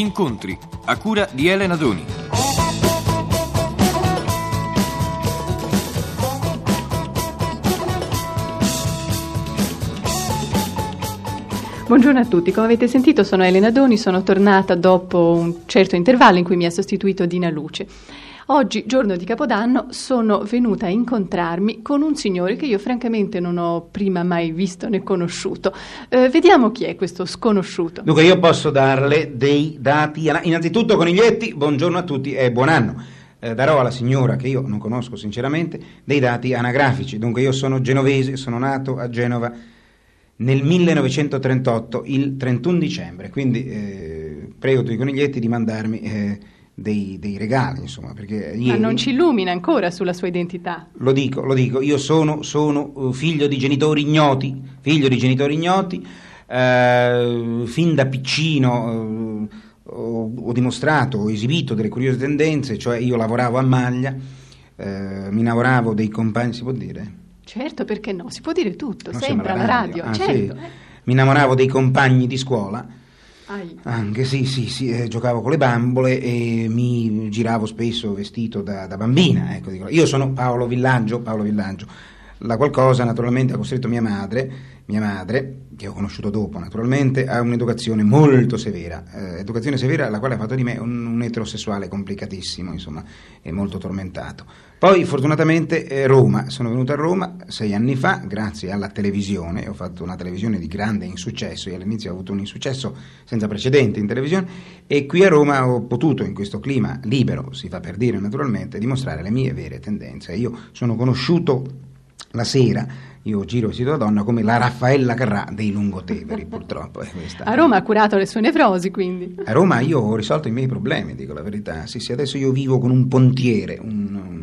Incontri a cura di Elena Doni. Buongiorno a tutti, come avete sentito sono Elena Doni, sono tornata dopo un certo intervallo in cui mi ha sostituito Dina Luce. Oggi, giorno di Capodanno, sono venuta a incontrarmi con un signore che io francamente non ho prima mai visto né conosciuto. Eh, vediamo chi è questo sconosciuto. Dunque io posso darle dei dati. Innanzitutto coniglietti, buongiorno a tutti e buon anno. Eh, darò alla signora, che io non conosco sinceramente, dei dati anagrafici. Dunque io sono genovese, sono nato a Genova nel 1938, il 31 dicembre, quindi eh, prego i coniglietti di mandarmi eh, dei, dei, regali, insomma, perché ieri, Ma non ci illumina ancora sulla sua identità. Lo dico, lo dico, io sono, sono uh, figlio di genitori ignoti, figlio di genitori ignoti, eh, fin da piccino eh, ho, ho, dimostrato, ho esibito delle curiose tendenze, cioè io lavoravo a maglia, eh, mi lavoravo dei compagni, si può dire? Certo, perché no? Si può dire tutto, non sempre alla radio. radio. Ah, certo. sì. Mi innamoravo dei compagni di scuola. Anche sì, sì, sì eh, giocavo con le bambole e mi giravo spesso vestito da, da bambina. Ecco, Io sono Paolo Villaggio, Paolo Villaggio. La qualcosa naturalmente ha costretto mia madre, mia madre, che ho conosciuto dopo naturalmente, a un'educazione molto severa, eh, educazione severa la quale ha fatto di me un, un eterosessuale complicatissimo, insomma, e molto tormentato. Poi fortunatamente eh, Roma, sono venuto a Roma sei anni fa grazie alla televisione, ho fatto una televisione di grande insuccesso, io all'inizio ho avuto un insuccesso senza precedenti in televisione e qui a Roma ho potuto in questo clima libero, si fa per dire naturalmente, dimostrare le mie vere tendenze. Io sono conosciuto la sera io giro vestito da donna come la Raffaella Carrà dei Lungoteveri, purtroppo. A Roma ha curato le sue nevrosi, quindi. A Roma io ho risolto i miei problemi, dico la verità. Sì, sì, adesso io vivo con un pontiere, un, un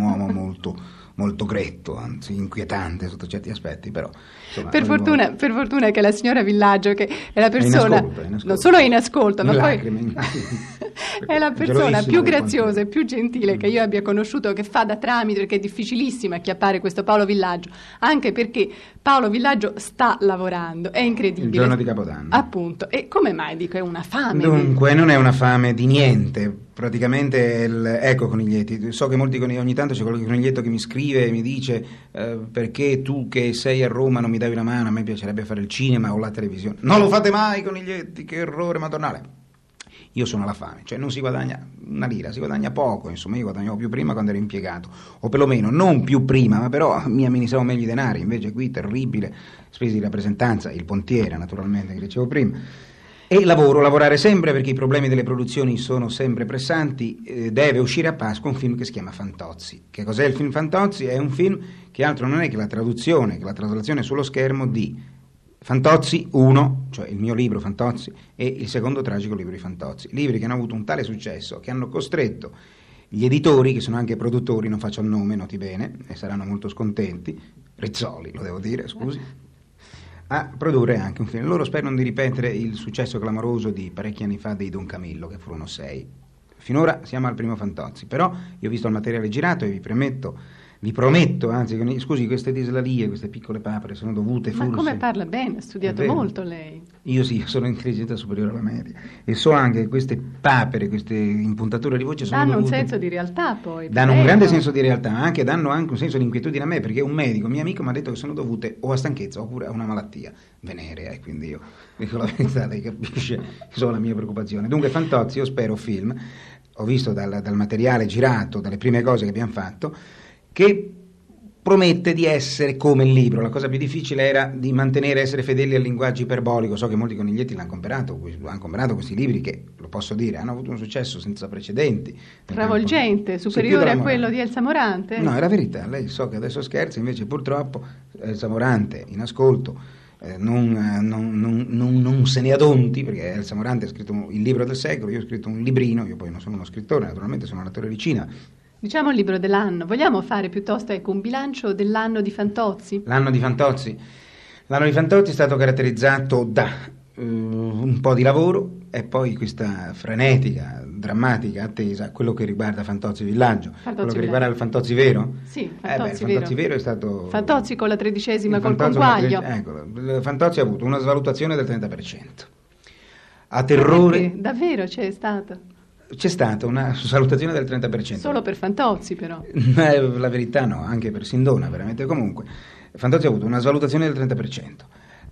uomo molto, molto gretto, anzi inquietante sotto certi aspetti, però... Insomma, per, fortuna, voglio... per, fortuna, che la signora Villaggio, che è la persona... È in ascolto, è in. Non solo è in ascolto, ma poi... è la persona più graziosa e più gentile che io abbia conosciuto, che fa da tramite, perché è difficilissimo acchiappare questo Paolo Villaggio, anche perché Paolo Villaggio sta lavorando, è incredibile. Il giorno di Capodanno. Appunto, e come mai dico è una fame? Dunque, non è una fame di niente, praticamente il, ecco coniglietti, so che molti ogni tanto c'è qualche coniglietto che mi scrive e mi dice eh, perché tu che sei a Roma non mi davi la mano, a me piacerebbe fare il cinema o la televisione. Non lo fate mai coniglietti, che errore madonnale io sono alla fame, cioè non si guadagna una lira, si guadagna poco, insomma io guadagnavo più prima quando ero impiegato, o perlomeno non più prima, ma però mi amministravo meglio i denari, invece qui terribile, spese di rappresentanza, il pontiere naturalmente che dicevo prima, e lavoro, lavorare sempre perché i problemi delle produzioni sono sempre pressanti, eh, deve uscire a Pasqua un film che si chiama Fantozzi. Che cos'è il film Fantozzi? È un film che altro non è che la traduzione, che la traslazione sullo schermo di Fantozzi 1, cioè il mio libro Fantozzi, e il secondo tragico libro di Fantozzi. Libri che hanno avuto un tale successo che hanno costretto gli editori, che sono anche produttori, non faccio il nome, noti bene, e saranno molto scontenti, Rizzoli, lo devo dire, scusi, a produrre anche un film. Loro sperano di ripetere il successo clamoroso di parecchi anni fa dei Don Camillo, che furono sei. Finora siamo al primo Fantozzi, però io ho visto il materiale girato e vi premetto vi prometto, anzi, scusi, queste dislalie, queste piccole papere sono dovute forse... Ma come parla bene, ha studiato molto lei. Io sì, sono intelligenza superiore alla media e so anche che queste papere, queste impuntature di voce sono danno dovute... un senso di realtà poi. Danno un grande senso di realtà, anche danno anche un senso di inquietudine a me, perché un medico, mio amico, mi ha detto che sono dovute o a stanchezza oppure a una malattia venerea e quindi io dico la verità, lei capisce, insomma, la mia preoccupazione. Dunque Fantozzi, io spero film, ho visto dal, dal materiale girato, dalle prime cose che abbiamo fatto, che promette di essere come il libro. La cosa più difficile era di mantenere, essere fedeli al linguaggio iperbolico. So che molti coniglietti l'hanno comprato, hanno comprato questi libri che, lo posso dire, hanno avuto un successo senza precedenti. Travolgente, superiore a quello di Elsa Morante? No, era verità. Lei so che adesso scherza, invece purtroppo Elsa Morante in ascolto. Eh, non, eh, non, non, non, se ne adonti perché Elsa Morante ha scritto il libro del secolo, io ho scritto un librino, io poi non sono uno scrittore, naturalmente sono un attore di cinema, Diciamo il libro dell'anno. Vogliamo fare piuttosto ecco, un bilancio dell'anno di Fantozzi? L'anno di Fantozzi? L'anno di Fantozzi è stato caratterizzato da uh, un po' di lavoro e poi questa frenetica, drammatica attesa, quello che riguarda Fantozzi Villaggio. Fantozzi quello che riguarda il Fantozzi vero? Sì, Fantozzi, eh beh, Fantozzi vero. vero. è stato... Fantozzi con la tredicesima col conguaglio. Ecco, Fantozzi ha avuto una svalutazione del 30%. ha terrore. Davvero c'è stato? C'è stata una salutazione del 30%. Solo per Fantozzi però. Eh, la verità no, anche per Sindona, veramente comunque. Fantozzi ha avuto una svalutazione del 30%.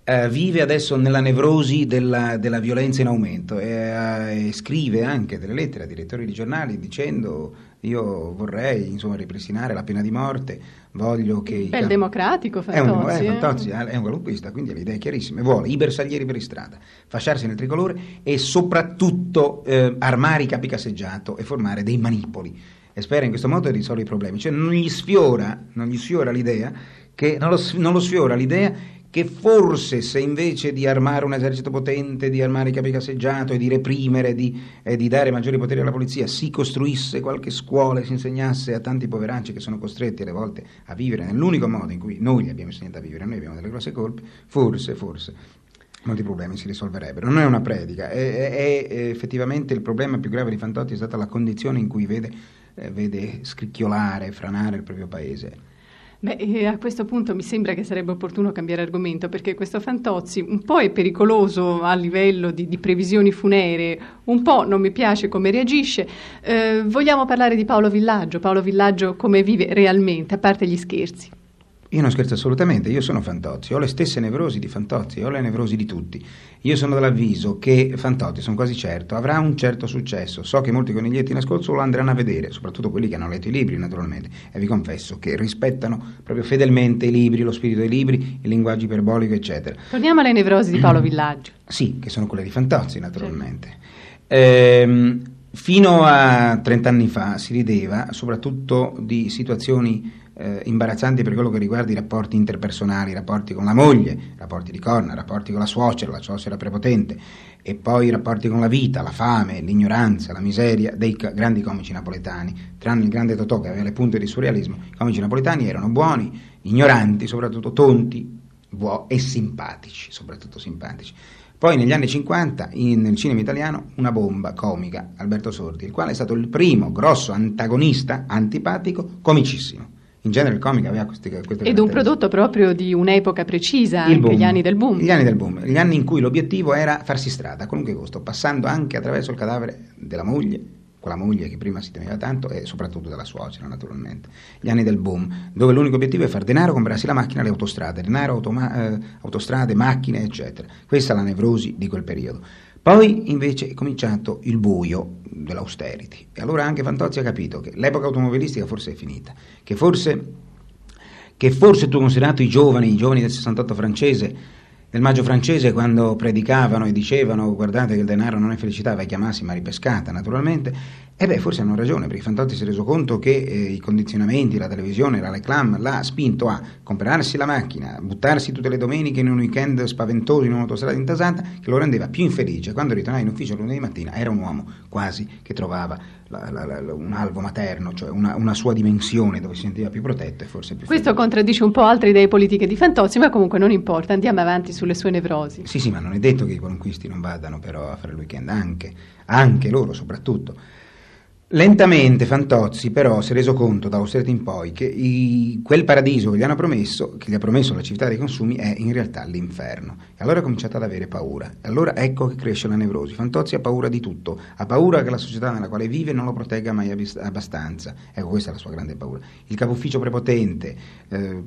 Eh, vive adesso nella nevrosi della, della violenza in aumento e, eh, scrive anche delle lettere a direttori di giornali dicendo io vorrei insomma, ripristinare la pena di morte, voglio che... Bel democratico Fantozzi. È un, eh, Fantozzi è un galoppista, quindi le idee chiarissime, vuole i bersaglieri per strada, fasciarsi nel tricolore e soprattutto eh, armare i capi casseggiato e formare dei manipoli e spera in questo modo di risolvere i problemi. Cioè non gli sfiora, non gli sfiora l'idea che non lo, non lo sfiora l'idea che forse se invece di armare un esercito potente, di armare i capi casseggiato e di reprimere, di, eh, di, dare maggiori poteri alla polizia, si costruisse qualche scuola e si insegnasse a tanti poveracci che sono costretti alle volte a vivere nell'unico modo in cui noi li abbiamo insegnato a vivere, noi abbiamo delle grosse colpe, forse, forse molti problemi si risolverebbero. Non è una predica, è, è, è effettivamente il problema più grave di Fantotti è stata la condizione in cui vede, eh, vede scricchiolare, franare il proprio paese. Beh, a questo punto mi sembra che sarebbe opportuno cambiare argomento perché questo Fantozzi un po' è pericoloso a livello di, di previsioni funeree, un po' non mi piace come reagisce. Eh, vogliamo parlare di Paolo Villaggio, Paolo Villaggio come vive realmente, a parte gli scherzi. Io non scherzo assolutamente, io sono Fantozzi, ho le stesse nevrosi di Fantozzi, ho le nevrosi di tutti. Io sono dell'avviso che Fantozzi, sono quasi certo, avrà un certo successo. So che molti coniglietti in ascolto lo andranno a vedere, soprattutto quelli che hanno letto i libri naturalmente, e vi confesso che rispettano proprio fedelmente i libri, lo spirito dei libri, il linguaggio iperbolico, eccetera. Torniamo alle nevrosi di Paolo Villaggio. Sì, che sono quelle di Fantozzi naturalmente. Certo. Ehm, fino a 30 anni fa si rideva soprattutto di situazioni eh, imbarazzanti per quello che riguarda i rapporti interpersonali, i rapporti con la moglie, i rapporti di corna, i rapporti con la suocera, la suocera prepotente, e poi i rapporti con la vita, la fame, l'ignoranza, la miseria dei ca- grandi comici napoletani. Tranne il grande Totò che aveva le punte di surrealismo, i comici napoletani erano buoni, ignoranti, soprattutto tonti buo- e simpatici, soprattutto simpatici. Poi negli anni 50 in, nel cinema italiano una bomba comica, Alberto Sordi, il quale è stato il primo grosso antagonista antipatico comicissimo in genere il comic aveva queste, queste Ed un prodotto proprio di un'epoca precisa, il boom, gli anni del boom. Gli anni del boom, gli anni in cui l'obiettivo era farsi strada a qualunque costo, passando anche attraverso il cadavere della moglie, quella moglie che prima si temeva tanto e soprattutto della suocera naturalmente. Gli anni del boom, dove l'unico obiettivo è far denaro, comprarsi la macchina, le autostrade, denaro, automa- eh, autostrade, macchine, eccetera. Questa è la nevrosi di quel periodo. Poi invece è cominciato il buio dell'austerity. E allora anche Fantozzi ha capito che l'epoca automobilistica forse è finita, che forse, che forse tu considerato i giovani, i giovani del 68 francese, del maggio francese quando predicavano e dicevano guardate che il denaro non è felicità, vecchia massima ripescata naturalmente, e beh forse hanno ragione perché Fantozzi si è reso conto che eh, i condizionamenti, la televisione, la reclam l'ha spinto a comprarsi la macchina, buttarsi tutte le domeniche in un weekend spaventoso in un'autostrada intasata che lo rendeva più infelice. Quando ritornava in ufficio lunedì mattina era un uomo quasi che trovava la, la, la, un alvo materno, cioè una, una, sua dimensione dove si sentiva più protetto e forse più Questo felice. contraddice un po' altre idee politiche di Fantozzi, ma comunque non importa, andiamo avanti sulle sue nevrosi. Sì, sì, ma non è detto che i qualunquisti non vadano però a fare il weekend, anche, anche loro soprattutto. Lentamente Fantozzi però si è reso conto da austerity in poi che i, quel paradiso che gli hanno promesso, che gli ha promesso la civiltà dei consumi, è in realtà l'inferno. E allora ha cominciato ad avere paura. E allora ecco che cresce la nevrosi. Fantozzi ha paura di tutto, ha paura che la società nella quale vive non lo protegga mai abbastanza. Ecco, questa è la sua grande paura. Il capo ufficio prepotente. Eh,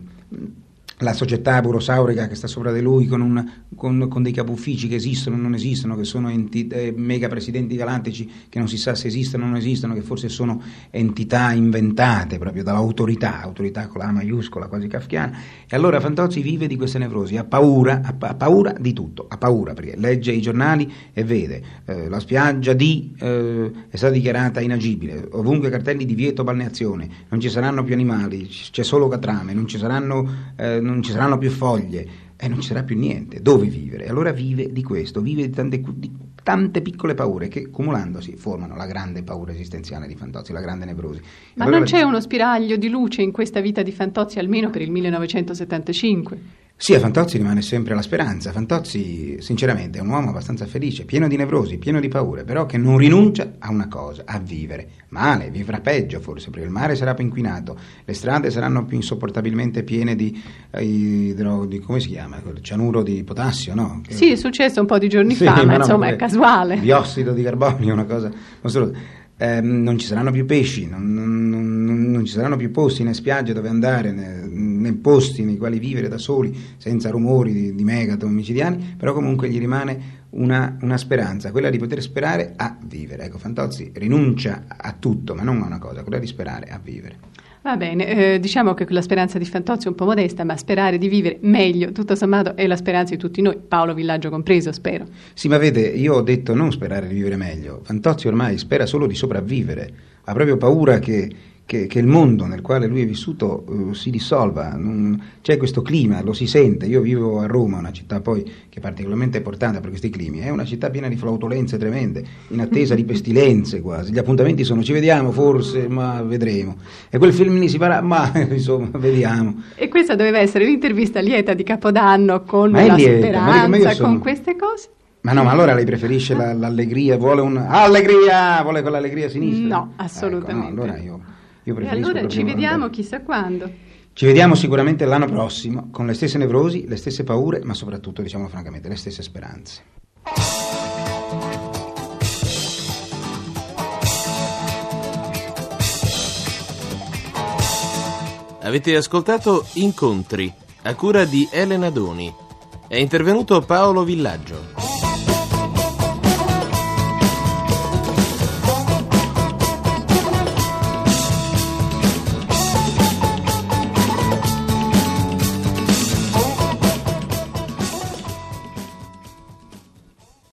la società burosaurica che sta sopra di lui con, un, con, con dei capuffici che esistono o non esistono, che sono enti, eh, mega presidenti galattici che non si sa se esistono o non esistono, che forse sono entità inventate proprio dall'autorità, autorità con la maiuscola quasi kafkiana. E allora Fantozzi vive di queste nevrosi, ha paura, ha, ha paura di tutto, ha paura perché legge i giornali e vede eh, la spiaggia di eh, è stata dichiarata inagibile, ovunque cartelli di vieto balneazione, non ci saranno più animali, c'è solo catrame, non ci saranno eh, non ci saranno più foglie e non ci sarà più niente, dove vivere? Allora vive di questo, vive di tante, di tante piccole paure che accumulandosi formano la grande paura esistenziale di Fantozzi, la grande nevrosi. Ma allora, non c'è uno spiraglio di luce in questa vita di Fantozzi almeno per il 1975? Sì, a Fantozzi rimane sempre la speranza. Fantozzi, sinceramente, è un uomo abbastanza felice, pieno di nevrosi, pieno di paure, però che non rinuncia a una cosa, a vivere. Male, vivrà peggio forse, perché il mare sarà più inquinato, le strade saranno più insopportabilmente piene di, eh, idro, di come si chiama? Cianuro di potassio, no? Che... Sì, è successo un po' di giorni sì, fa, ma, no, insomma è casuale. Biossido di carbonio, una cosa... Non solo, eh, non ci saranno più pesci, non, non, non, ci saranno più posti né spiagge dove andare, né, né, posti nei quali vivere da soli, senza rumori di, di megaton omicidiani, però comunque gli rimane una, una, speranza, quella di poter sperare a vivere. Ecco, Fantozzi rinuncia a tutto, ma non a una cosa, quella di sperare a vivere. Va bene, eh, diciamo che la speranza di Fantozzi è un po' modesta, ma sperare di vivere meglio, tutto sommato, è la speranza di tutti noi, Paolo Villaggio compreso, spero. Sì, ma vede, io ho detto non sperare di vivere meglio, Fantozzi ormai spera solo di sopravvivere, ha proprio paura che che, che, il mondo nel quale lui è vissuto uh, si dissolva, non, c'è questo clima, lo si sente. Io vivo a Roma, una città poi che è particolarmente importante per questi climi, è una città piena di flautolenze tremende, in attesa di pestilenze quasi. Gli appuntamenti sono ci vediamo forse, ma vedremo. E quel film lì si farà, ma insomma, vediamo. E questa doveva essere l'intervista lieta di Capodanno con ma la lieta, speranza, sono... con queste cose? Ma no, ma allora lei preferisce la, l'allegria, vuole un... Allegria! Vuole quell'allegria sinistra? No, assolutamente. Ecco, no, allora io io e allora ci vediamo chissà quando. Ci vediamo sicuramente l'anno prossimo con le stesse nevrosi, le stesse paure, ma soprattutto, diciamo francamente, le stesse speranze. Avete ascoltato Incontri, a cura di Elena Doni. È intervenuto Paolo Villaggio.